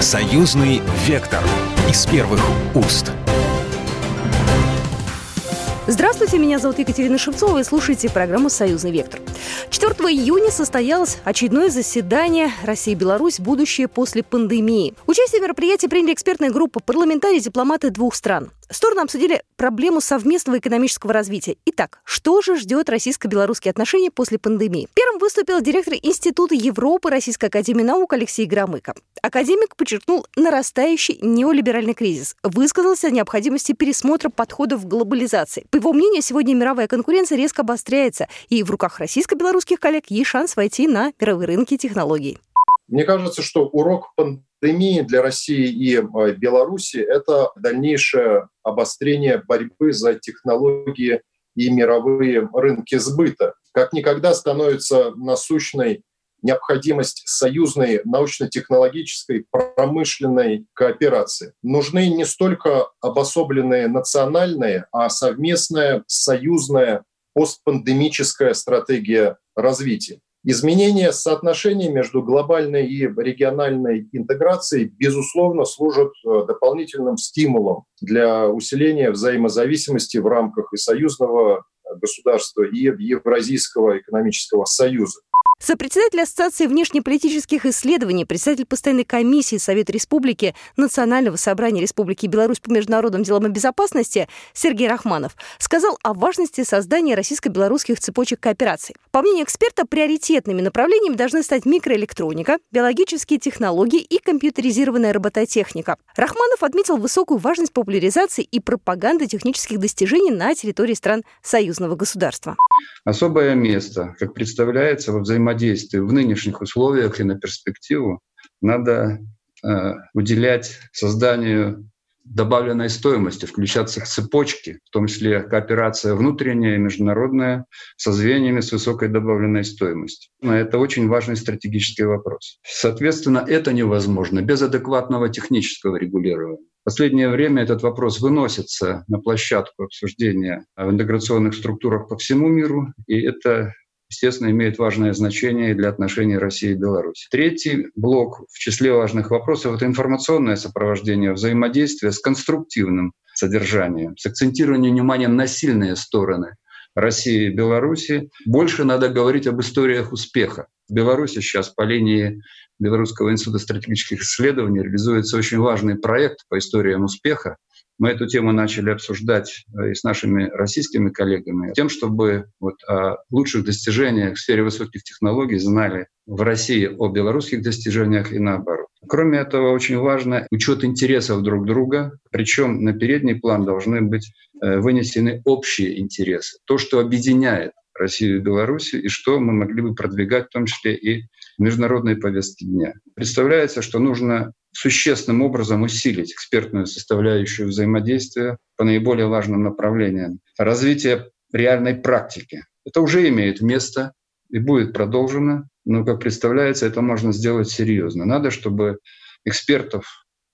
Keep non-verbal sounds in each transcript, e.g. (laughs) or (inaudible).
Союзный вектор из первых уст. Здравствуйте, меня зовут Екатерина Шевцова и слушайте программу «Союзный вектор». 4 июня состоялось очередное заседание «Россия-Беларусь. Будущее после пандемии». Участие в мероприятии приняли экспертная группа парламентарии дипломаты двух стран. Стороны обсудили проблему совместного экономического развития. Итак, что же ждет российско-белорусские отношения после пандемии? Первым выступил директор Института Европы Российской Академии Наук Алексей Громыко. Академик подчеркнул нарастающий неолиберальный кризис, высказался о необходимости пересмотра подходов к глобализации. По его мнению, сегодня мировая конкуренция резко обостряется, и в руках российско-белорусских коллег есть шанс войти на мировые рынки технологий. Мне кажется, что урок пандемии для России и э, Беларуси – это дальнейшее обострение борьбы за технологии и мировые рынки сбыта. Как никогда становится насущной необходимость союзной научно-технологической промышленной кооперации. Нужны не столько обособленные национальные, а совместная союзная постпандемическая стратегия развития. Изменение соотношений между глобальной и региональной интеграцией, безусловно, служат э, дополнительным стимулом для усиления взаимозависимости в рамках и союзного государства, и Евразийского экономического союза. Сопредседатель Ассоциации внешнеполитических исследований, председатель постоянной комиссии Совета Республики Национального собрания Республики Беларусь по международным делам и безопасности Сергей Рахманов сказал о важности создания российско-белорусских цепочек кооперации. По мнению эксперта, приоритетными направлениями должны стать микроэлектроника, биологические технологии и компьютеризированная робототехника. Рахманов отметил высокую важность популяризации и пропаганды технических достижений на территории стран союзного государства. Особое место, как представляется, во взаимодействии взаимодействию в нынешних условиях и на перспективу надо э, уделять созданию добавленной стоимости, включаться в цепочки, в том числе кооперация внутренняя и международная со звеньями с высокой добавленной стоимостью. Это очень важный стратегический вопрос. Соответственно, это невозможно без адекватного технического регулирования. В последнее время этот вопрос выносится на площадку обсуждения в интеграционных структурах по всему миру, и это естественно, имеет важное значение для отношений России и Беларуси. Третий блок в числе важных вопросов — это информационное сопровождение взаимодействия с конструктивным содержанием, с акцентированием внимания на сильные стороны России и Беларуси. Больше надо говорить об историях успеха. В Беларуси сейчас по линии Белорусского института стратегических исследований реализуется очень важный проект по историям успеха, мы эту тему начали обсуждать э, и с нашими российскими коллегами, тем, чтобы вот о лучших достижениях в сфере высоких технологий знали в России о белорусских достижениях и наоборот. Кроме этого, очень важно учет интересов друг друга, причем на передний план должны быть э, вынесены общие интересы, то, что объединяет Россию и Белоруссию, и что мы могли бы продвигать, в том числе и в международной повестке дня. Представляется, что нужно существенным образом усилить экспертную составляющую взаимодействия по наиболее важным направлениям. Развитие реальной практики. Это уже имеет место и будет продолжено, но, как представляется, это можно сделать серьезно. Надо, чтобы экспертов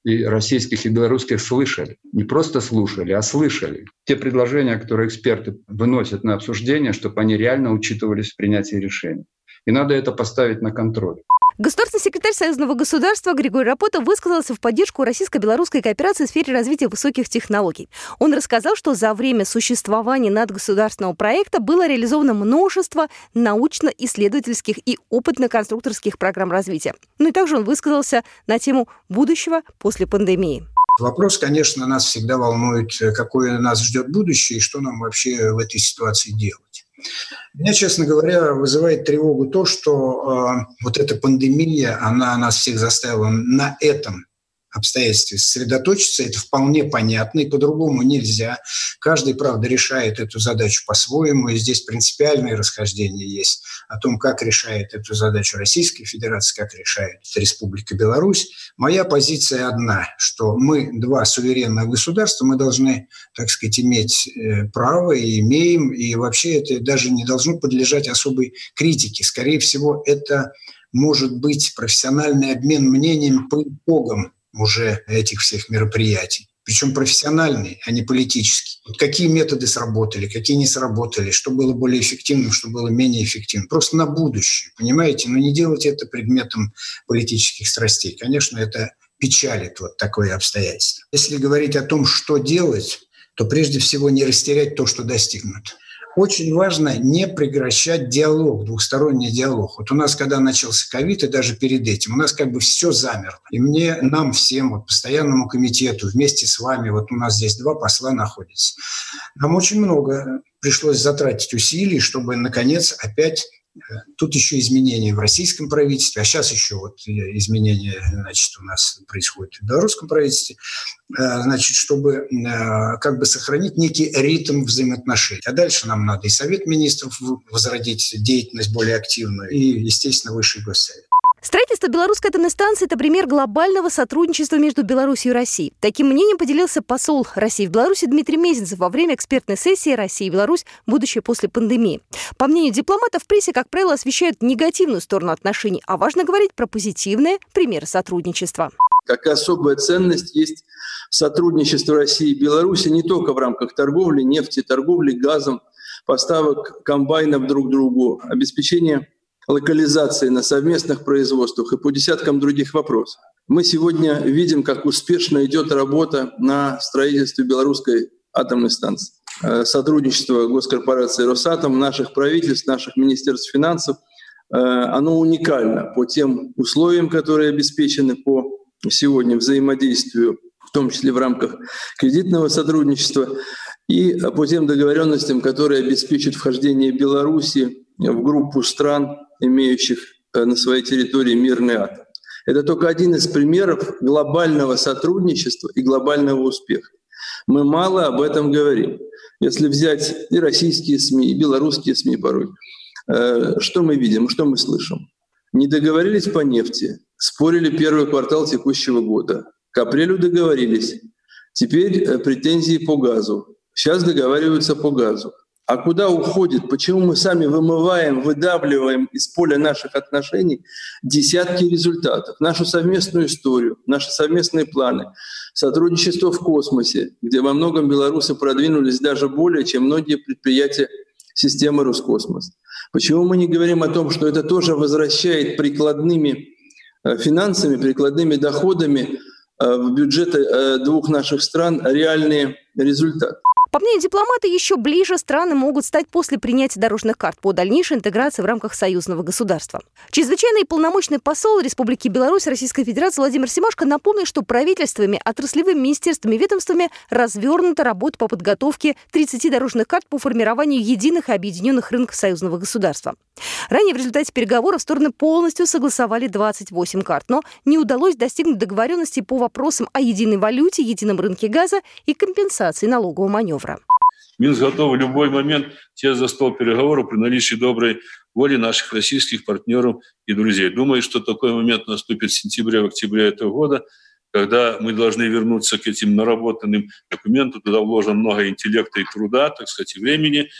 и российских, и белорусских слышали. Не просто слушали, а слышали. Те предложения, которые эксперты выносят на обсуждение, чтобы они реально учитывались в принятии решений. И надо это поставить на контроль. Государственный секретарь Союзного государства Григорий Рапота высказался в поддержку российско-белорусской кооперации в сфере развития высоких технологий. Он рассказал, что за время существования надгосударственного проекта было реализовано множество научно-исследовательских и опытно-конструкторских программ развития. Ну и также он высказался на тему будущего после пандемии. Вопрос, конечно, нас всегда волнует, какое нас ждет будущее и что нам вообще в этой ситуации делать. Меня, честно говоря, вызывает тревогу то, что э, вот эта пандемия, она нас всех заставила на этом обстоятельстве сосредоточиться, это вполне понятно, и по-другому нельзя. Каждый, правда, решает эту задачу по-своему, и здесь принципиальные расхождения есть о том, как решает эту задачу Российская Федерация, как решает Республика Беларусь. Моя позиция одна, что мы два суверенных государства, мы должны, так сказать, иметь э, право и имеем, и вообще это даже не должно подлежать особой критике. Скорее всего, это может быть профессиональный обмен мнением по итогам уже этих всех мероприятий. Причем профессиональные, а не политические. Вот какие методы сработали, какие не сработали, что было более эффективным, что было менее эффективным. Просто на будущее, понимаете? Но не делать это предметом политических страстей. Конечно, это печалит вот такое обстоятельство. Если говорить о том, что делать, то прежде всего не растерять то, что достигнуто очень важно не прекращать диалог, двухсторонний диалог. Вот у нас, когда начался ковид, и даже перед этим, у нас как бы все замерло. И мне, нам всем, вот постоянному комитету, вместе с вами, вот у нас здесь два посла находятся, нам очень много пришлось затратить усилий, чтобы, наконец, опять Тут еще изменения в российском правительстве, а сейчас еще вот изменения, значит, у нас происходят в белорусском правительстве, э, значит, чтобы э, как бы сохранить некий ритм взаимоотношений. А дальше нам надо и Совет министров возродить деятельность более активную, и, естественно, Высший госсовет. Строительство белорусской атомной станции – это пример глобального сотрудничества между Беларусью и Россией. Таким мнением поделился посол России в Беларуси Дмитрий Мезенцев во время экспертной сессии «Россия и Беларусь. Будущее после пандемии». По мнению дипломатов, в прессе, как правило, освещают негативную сторону отношений, а важно говорить про позитивные примеры сотрудничества. Как особая ценность есть сотрудничество России и Беларуси не только в рамках торговли, нефти, торговли газом, поставок комбайнов друг другу, обеспечения локализации на совместных производствах и по десяткам других вопросов. Мы сегодня видим, как успешно идет работа на строительстве белорусской атомной станции. Э, сотрудничество госкорпорации «Росатом», наших правительств, наших министерств финансов, э, оно уникально по тем условиям, которые обеспечены по сегодня взаимодействию, в том числе в рамках кредитного сотрудничества, и по тем договоренностям, которые обеспечат вхождение Беларуси в группу стран, имеющих э, на своей территории мирный атом. Это только один из примеров глобального сотрудничества и глобального успеха. Мы мало об этом говорим. Если взять и российские СМИ, и белорусские СМИ порой, э, что мы видим, что мы слышим? Не договорились по нефти, спорили первый квартал текущего года. К апрелю договорились. Теперь э, претензии по газу. Сейчас договариваются по газу. А куда уходит? Почему мы сами вымываем, выдавливаем из поля наших отношений десятки результатов? Нашу совместную историю, наши совместные планы, сотрудничество в космосе, где во многом белорусы продвинулись даже более, чем многие предприятия системы Роскосмос. Почему мы не говорим о том, что это тоже возвращает прикладными э, финансами, прикладными доходами э, в бюджеты э, двух наших стран реальные результаты? По мнению дипломата, еще ближе страны могут стать после принятия дорожных карт по дальнейшей интеграции в рамках союзного государства. Чрезвычайный полномочный посол Республики Беларусь Российской Федерации Владимир Семашко напомнил, что правительствами, отраслевыми министерствами и ведомствами развернута работа по подготовке 30 дорожных карт по формированию единых и объединенных рынков союзного государства. Ранее в результате переговоров стороны полностью согласовали 28 карт, но не удалось достигнуть договоренности по вопросам о единой валюте, едином рынке газа и компенсации налогового маневра. Минск готов в любой момент. Сесть за стол переговоров при наличии доброй воли наших российских партнеров и друзей. Думаю, что такой момент наступит в сентябре-октябре этого года, когда мы должны вернуться к этим наработанным документам, туда вложено много интеллекта и труда, так сказать, и времени,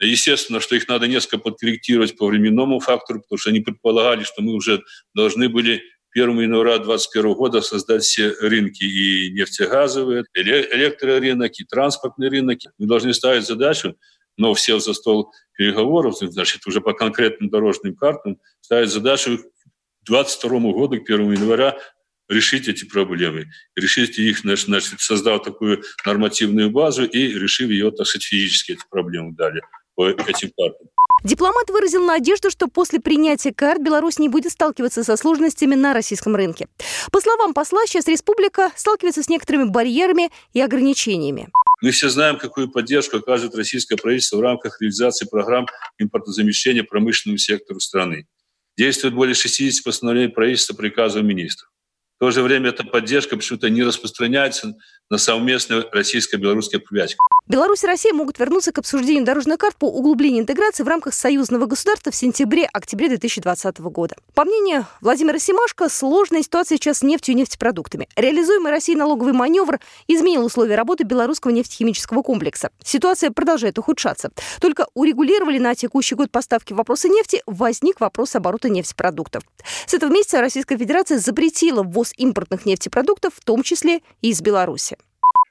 Естественно, что их надо несколько подкорректировать по временному фактору, потому что они предполагали, что мы уже должны были 1 января 2021 года создать все рынки и нефтегазовые, электрорынок, и транспортный рынок. Мы должны ставить задачу, но все за стол переговоров, значит, уже по конкретным дорожным картам, ставить задачу к 2022 году, к 1 января, решить эти проблемы, решить их, значит, создав такую нормативную базу и решив ее, так сказать, физически эти проблемы далее по этим картам. Дипломат выразил надежду, что после принятия карт Беларусь не будет сталкиваться со сложностями на российском рынке. По словам посла, сейчас республика сталкивается с некоторыми барьерами и ограничениями. Мы все знаем, какую поддержку оказывает российское правительство в рамках реализации программ импортозамещения промышленному сектору страны. Действует более 60 постановлений правительства приказов министров. В то же время эта поддержка почему-то не распространяется на совместные российско-белорусские предприятия. Беларусь и Россия могут вернуться к обсуждению дорожных карт по углублению интеграции в рамках союзного государства в сентябре-октябре 2020 года. По мнению Владимира Симашко, сложная ситуация сейчас с нефтью и нефтепродуктами. Реализуемый Россией налоговый маневр изменил условия работы белорусского нефтехимического комплекса. Ситуация продолжает ухудшаться. Только урегулировали на текущий год поставки вопроса нефти, возник вопрос оборота нефтепродуктов. С этого месяца Российская Федерация запретила ввоз импортных нефтепродуктов, в том числе и из Беларуси.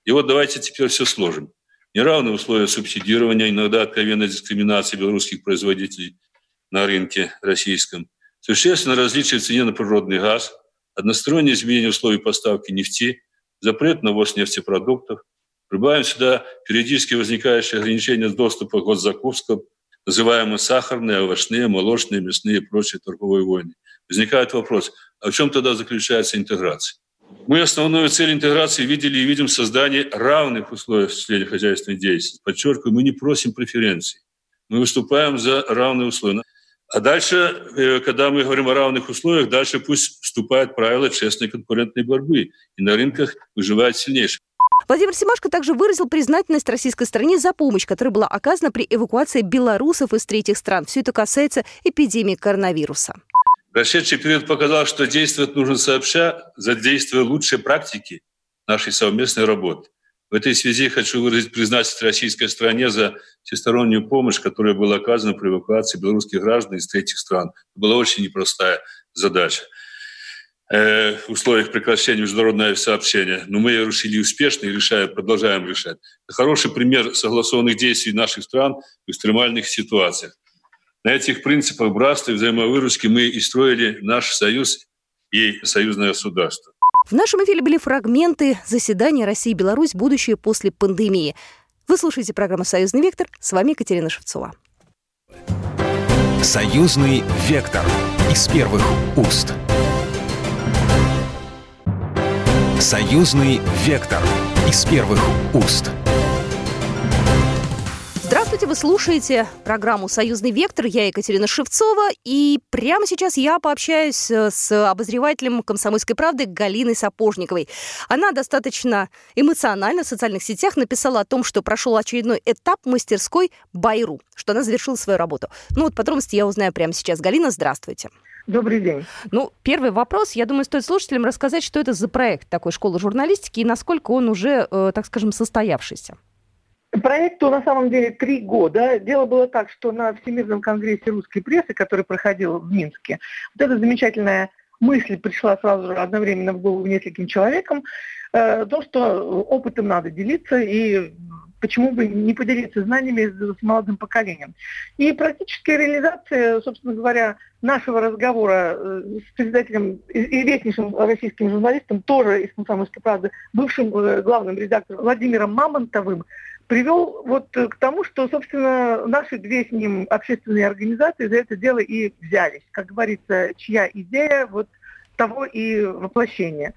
И вот давайте теперь все сложим неравные условия субсидирования, иногда откровенная дискриминация белорусских производителей на рынке российском, существенно различие в цене на природный газ, одностороннее изменение условий поставки нефти, запрет на ввоз нефтепродуктов. Прибавим сюда периодически возникающие ограничения доступа к госзакупкам, называемые сахарные, овощные, молочные, мясные и прочие торговые войны. Возникает вопрос, а в чем тогда заключается интеграция? Мы основную цель интеграции видели и видим создание равных условий в хозяйственной деятельности. Подчеркиваю, мы не просим преференций. Мы выступаем за равные условия. А дальше, э, когда мы говорим о равных условиях, дальше пусть вступают правила честной конкурентной борьбы. И на рынках выживает сильнейший. Владимир Семашко также выразил признательность российской стороне за помощь, которая была оказана при эвакуации белорусов из третьих стран. Все это касается эпидемии коронавируса. Прошедший период показал, что действовать нужно сообща, задействуя лучшие практики нашей совместной работы. В этой связи хочу выразить признательность российской стране за всестороннюю помощь, которая была оказана при эвакуации белорусских граждан из третьих стран. Это была очень непростая задача э, в условиях прекращения международного сообщения. Но мы ее решили успешно и решаем, продолжаем решать. Это хороший пример согласованных действий наших стран в экстремальных ситуациях. На этих принципах братства и взаимовыручки мы и строили наш союз и союзное государство. В нашем эфире были фрагменты заседания России и Беларусь «Будущее после пандемии». Вы слушаете программу «Союзный вектор». С вами Екатерина Шевцова. «Союзный вектор» из первых уст. «Союзный вектор» из первых уст. Здравствуйте, вы слушаете программу «Союзный вектор». Я Екатерина Шевцова. И прямо сейчас я пообщаюсь э, с обозревателем «Комсомольской правды» Галиной Сапожниковой. Она достаточно эмоционально в социальных сетях написала о том, что прошел очередной этап мастерской «Байру», что она завершила свою работу. Ну вот подробности я узнаю прямо сейчас. Галина, здравствуйте. Добрый день. Ну, первый вопрос. Я думаю, стоит слушателям рассказать, что это за проект такой школы журналистики и насколько он уже, э, так скажем, состоявшийся. Проекту на самом деле три года. Дело было так, что на Всемирном конгрессе русской прессы, который проходил в Минске, вот эта замечательная мысль пришла сразу же одновременно в голову нескольким человекам, э, то, что опытом надо делиться и почему бы не поделиться знаниями с молодым поколением. И практическая реализация, собственно говоря, нашего разговора э, с председателем, известнейшим российским журналистом, тоже из «Комсомольской правды», бывшим э, главным редактором Владимиром Мамонтовым, привел вот к тому, что, собственно, наши две с ним общественные организации за это дело и взялись. Как говорится, чья идея, вот того и воплощение.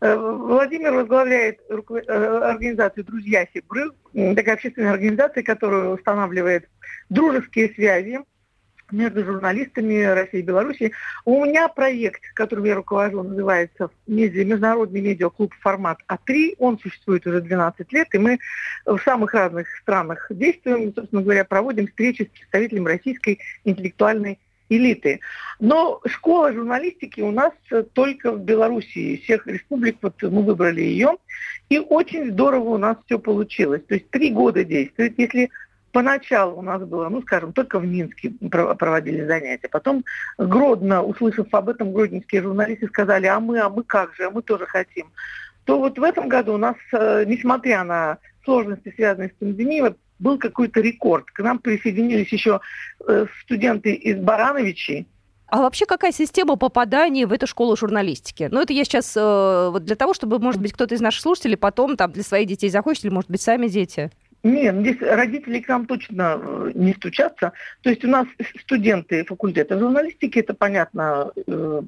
Э, Владимир возглавляет э, организацию «Друзья Сибры», такая общественная организация, которая устанавливает дружеские связи между журналистами России и Беларуси. У меня проект, которым я руковожу, называется Международный медиаклуб формат А3. Он существует уже 12 лет, и мы в самых разных странах действуем, собственно говоря, проводим встречи с представителями российской интеллектуальной элиты. Но школа журналистики у нас только в Белоруссии. Всех республик вот мы выбрали ее. И очень здорово у нас все получилось. То есть три года действует. Если Поначалу у нас было, ну, скажем, только в Минске проводили занятия. Потом Гродно, услышав об этом, гродненские журналисты сказали, а мы, а мы как же, а мы тоже хотим. То вот в этом году у нас, э, несмотря на сложности, связанные с пандемией, был какой-то рекорд. К нам присоединились еще э, студенты из Барановичей, а вообще какая система попадания в эту школу журналистики? Ну, это я сейчас э, вот для того, чтобы, может быть, кто-то из наших слушателей потом там для своих детей захочет, или, может быть, сами дети. Нет, здесь родители к нам точно э, не стучатся. То есть у нас студенты факультета журналистики, это понятно, э,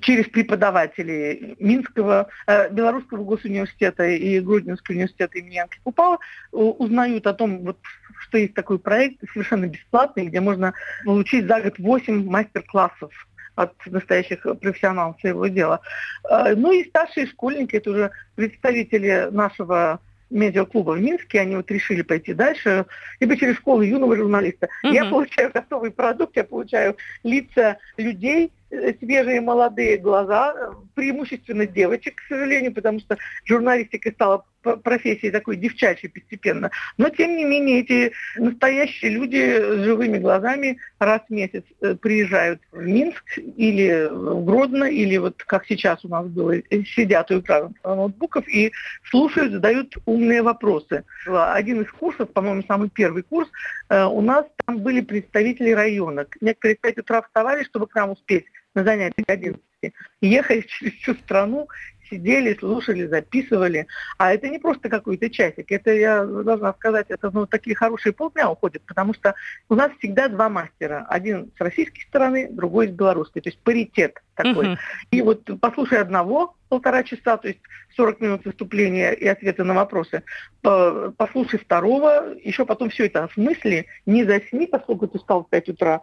через преподавателей Минского, э, Белорусского госуниверситета и Гродненского университета имени Янки Купала узнают о том, вот, что есть такой проект совершенно бесплатный, где можно получить за год 8 мастер-классов от настоящих профессионалов своего дела. Ну и старшие школьники, это уже представители нашего медиаклуба в Минске, они вот решили пойти дальше, либо через школу юного журналиста. Угу. Я получаю готовый продукт, я получаю лица людей, Э, свежие молодые глаза, преимущественно девочек, к сожалению, потому что журналистика стала профессией такой девчачьей постепенно. Но, тем не менее, эти настоящие люди с живыми глазами раз в месяц э, приезжают в Минск или в Гродно, или вот как сейчас у нас было, э, сидят у экрана ноутбуков и слушают, задают умные вопросы. Один из курсов, по-моему, самый первый курс, у нас там были представители района. Некоторые в 5 утра вставали, чтобы к нам успеть на занятия к 11. журналистики, ехали (laughs) через всю страну сидели, слушали, записывали. А это не просто какой-то часик. Это, я должна сказать, это ну, такие хорошие полдня уходят, потому что у нас всегда два мастера. Один с российской стороны, другой с белорусской. То есть паритет такой. Uh-huh. И вот послушай одного полтора часа, то есть 40 минут выступления и ответы на вопросы, послушай второго, еще потом все это осмысли, не засни, поскольку ты встал в 5 утра,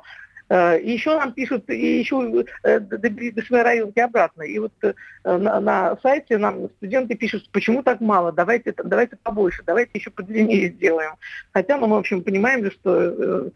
еще нам пишут, и еще э, до своей районки обратно. И вот э, на, на сайте нам студенты пишут, почему так мало, давайте, давайте побольше, давайте еще подлиннее сделаем. Хотя мы, в общем, понимаем, что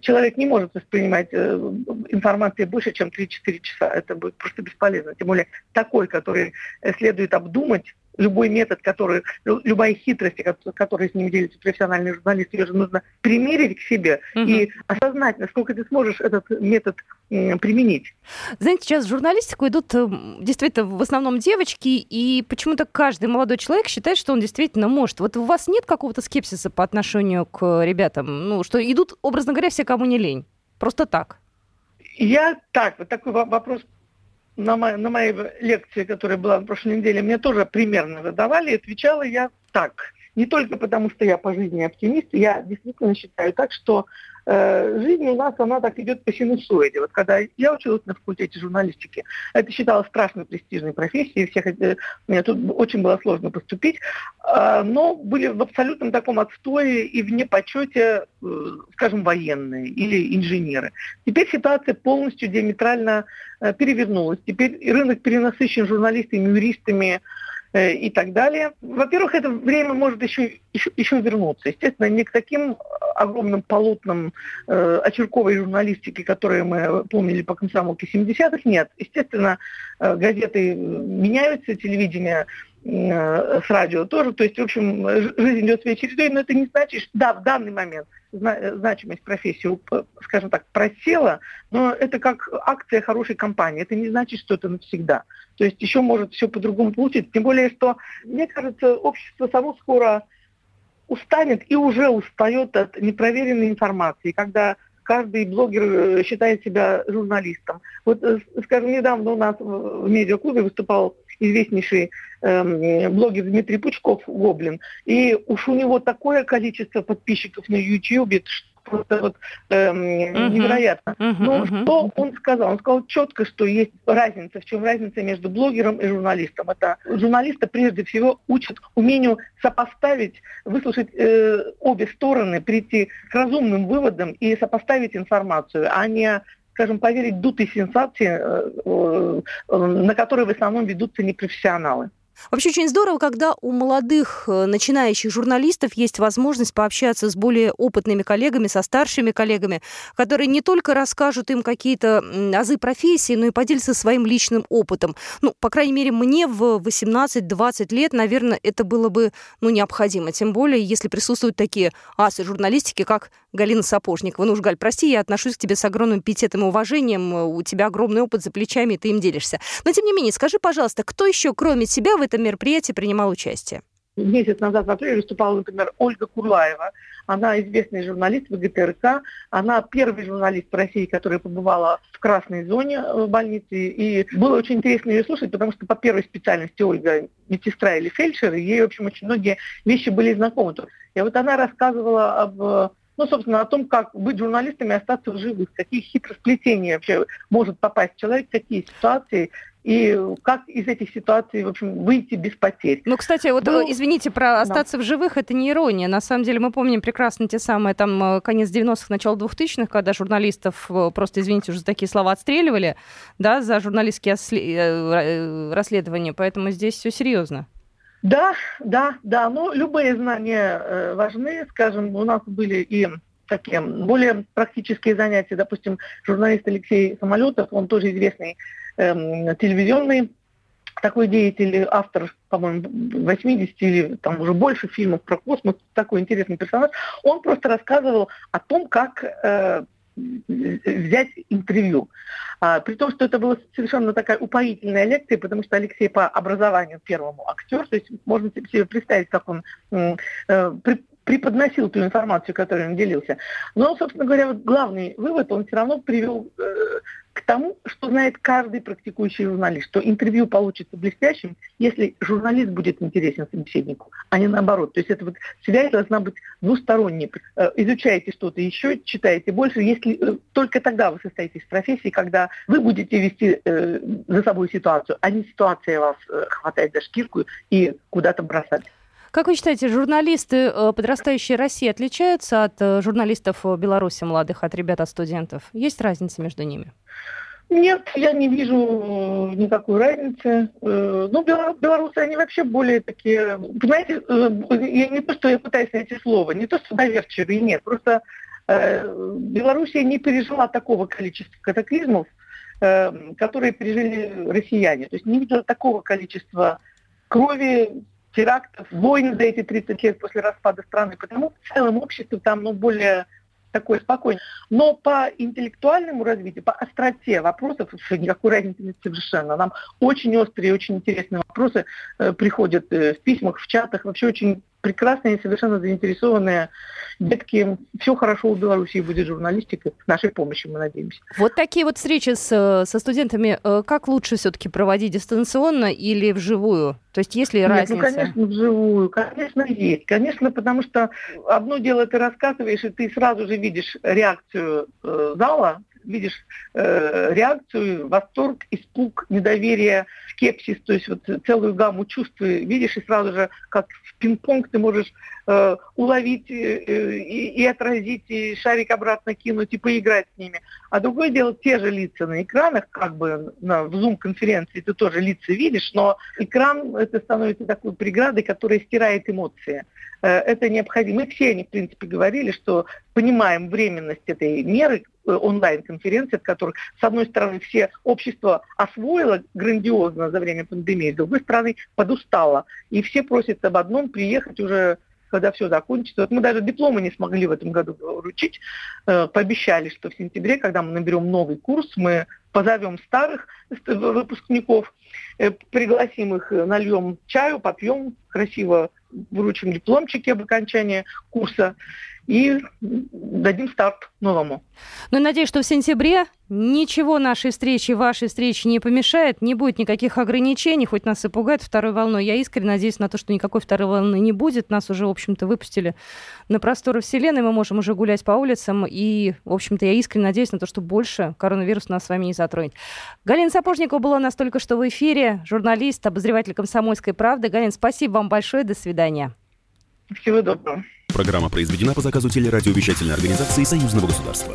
человек не может воспринимать информацию больше, чем 3-4 часа. Это будет просто бесполезно. Тем более такой, который следует обдумать, любой метод, который, любая хитрость, которой с ним делится профессиональный журналист, ее же нужно примерить к себе угу. и осознать, насколько ты сможешь этот метод применить. Знаете, сейчас в журналистику идут э, действительно в основном девочки, и почему-то каждый молодой человек считает, что он действительно может. Вот у вас нет какого-то скепсиса по отношению к ребятам? Ну, что идут, образно говоря, все, кому не лень. Просто так. Я так, вот такой вопрос на, моей, на моей лекции, которая была на прошлой неделе, мне тоже примерно задавали, и отвечала я так. Не только потому, что я по жизни оптимист, я действительно считаю так, что Э, жизнь у нас, она так идет по синусоиде. Вот когда я училась на факультете журналистики, это считалось страшной престижной профессией, всех, мне тут очень было сложно поступить, а, но были в абсолютном таком отстое и в непочете, э, скажем, военные или инженеры. Теперь ситуация полностью диаметрально э, перевернулась. Теперь рынок перенасыщен журналистами, юристами, Э, и так далее. Во-первых, это время может еще, еще, еще вернуться. Естественно, не к таким огромным полотнам э, очерковой журналистики, которые мы помнили по комсомолке 70-х, нет. Естественно, э, газеты меняются, телевидение э, с радио тоже. То есть, в общем, жизнь идет своей чередой, но это не значит, что да, в данный момент значимость профессии, скажем так, просела, но это как акция хорошей компании. Это не значит, что это навсегда. То есть еще может все по-другому получиться. Тем более, что, мне кажется, общество само скоро устанет и уже устает от непроверенной информации, когда каждый блогер э, считает себя журналистом. Вот, э, скажем, недавно у нас в медиаклубе выступал известнейший э, блогер Дмитрий Пучков, Гоблин, и уж у него такое количество подписчиков на YouTube, просто вот эм, uh-huh. невероятно. Uh-huh, Но uh-huh. что он сказал? Он сказал четко, что есть разница. В чем разница между блогером и журналистом? Это журналиста прежде всего учат умению сопоставить, выслушать э, обе стороны, прийти к разумным выводам и сопоставить информацию, а не скажем, поверить дутой сенсации, э, э, на которые в основном ведутся непрофессионалы. Вообще очень здорово, когда у молодых э, начинающих журналистов есть возможность пообщаться с более опытными коллегами, со старшими коллегами, которые не только расскажут им какие-то азы профессии, но и поделятся своим личным опытом. Ну, по крайней мере, мне в 18-20 лет, наверное, это было бы ну, необходимо. Тем более, если присутствуют такие асы журналистики, как Галина Сапожникова. Ну уж, Галь, прости, я отношусь к тебе с огромным пиететом и уважением. У тебя огромный опыт за плечами, и ты им делишься. Но, тем не менее, скажи, пожалуйста, кто еще, кроме тебя, в этом мероприятии принимал участие? Месяц назад в апреле выступала, например, Ольга Курлаева. Она известный журналист в ГТРК. Она первый журналист в России, которая побывала в красной зоне в больнице. И было очень интересно ее слушать, потому что по первой специальности Ольга медсестра или фельдшер, и ей, в общем, очень многие вещи были знакомы. И вот она рассказывала об ну, собственно, о том, как быть журналистами и остаться в живых, какие хитросплетения вообще может попасть человек, какие ситуации, и как из этих ситуаций, в общем, выйти без потерь. Ну, кстати, вот, ну, извините, про остаться да. в живых, это не ирония. На самом деле мы помним прекрасно те самые, там, э, конец 90-х, начало 2000-х, когда журналистов э, просто, извините, уже за такие слова отстреливали, да, за журналистские э, расследования, поэтому здесь все серьезно. Да, да, да, но любые знания важны, скажем, у нас были и такие более практические занятия, допустим, журналист Алексей Самолетов, он тоже известный эм, телевизионный такой деятель, автор, по-моему, 80 или там уже больше фильмов про космос, такой интересный персонаж, он просто рассказывал о том, как э, взять интервью. А, при том, что это была совершенно такая упоительная лекция, потому что Алексей по образованию первому актер, то есть можно себе представить, как он э, преподносил ту информацию, которой он делился. Но, собственно говоря, вот главный вывод он все равно привел э, к тому, что знает каждый практикующий журналист, что интервью получится блестящим, если журналист будет интересен собеседнику, а не наоборот. То есть это вот связь должна быть двусторонней. Э, изучаете что-то еще, читаете больше, если э, только тогда вы состоитесь в профессии, когда вы будете вести э, за собой ситуацию, а не ситуация вас э, хватает за шкирку и куда-то бросать. Как вы считаете, журналисты э, подрастающей России отличаются от э, журналистов э, Беларуси молодых, от ребят, от студентов? Есть разница между ними? Нет, я не вижу никакой разницы. Ну, белорусы, они вообще более такие... Понимаете, я не то, что я пытаюсь найти слово, не то, что доверчивые, нет. Просто Белоруссия не пережила такого количества катаклизмов, которые пережили россияне. То есть не видела такого количества крови, терактов, войн за эти 30 лет после распада страны, потому в целом общество там ну, более такое спокойное. Но по интеллектуальному развитию, по остроте вопросов никакой разницы нет совершенно. Нам очень острые, очень интересные вопросы э, приходят э, в письмах, в чатах. Вообще очень прекрасные, совершенно заинтересованные детки. Все хорошо у Беларуси будет журналистика. С нашей помощью, мы надеемся. Вот такие вот встречи с, со студентами, э, как лучше все-таки проводить, дистанционно или вживую? То есть есть ли Нет, ну, разница? Ну, конечно, вживую. Конечно, есть. Конечно, потому что одно дело ты рассказываешь, и ты сразу же видишь реакцию э, зала, видишь э, реакцию, восторг, испуг, недоверие, скепсис, то есть вот целую гамму чувств видишь, и сразу же, как пинг-понг, ты можешь э, уловить э, и, и отразить, и шарик обратно кинуть, и поиграть с ними. А другое дело, те же лица на экранах, как бы на, в Zoom-конференции ты тоже лица видишь, но экран это становится такой преградой, которая стирает эмоции. Э, это необходимо. Мы все они, в принципе, говорили, что понимаем временность этой меры, онлайн-конференции, от которых, с одной стороны, все общество освоило грандиозно за время пандемии, с другой стороны, подустало. И все просят об одном приехать уже когда все закончится. Вот мы даже дипломы не смогли в этом году вручить. Э, пообещали, что в сентябре, когда мы наберем новый курс, мы позовем старых выпускников, пригласим их, нальем чаю, попьем, красиво вручим дипломчики об окончании курса и дадим старт новому. Ну, надеюсь, что в сентябре ничего нашей встречи, вашей встречи не помешает, не будет никаких ограничений, хоть нас и пугает второй волной. Я искренне надеюсь на то, что никакой второй волны не будет. Нас уже, в общем-то, выпустили на просторы Вселенной, мы можем уже гулять по улицам, и, в общем-то, я искренне надеюсь на то, что больше коронавирус нас с вами не затронет. Галина Сапожникова была у нас только что в эфире, журналист, обозреватель «Комсомольской правды». Галин, спасибо вам большое, до свидания. Всего доброго. Программа произведена по заказу телерадиовещательной организации Союзного государства.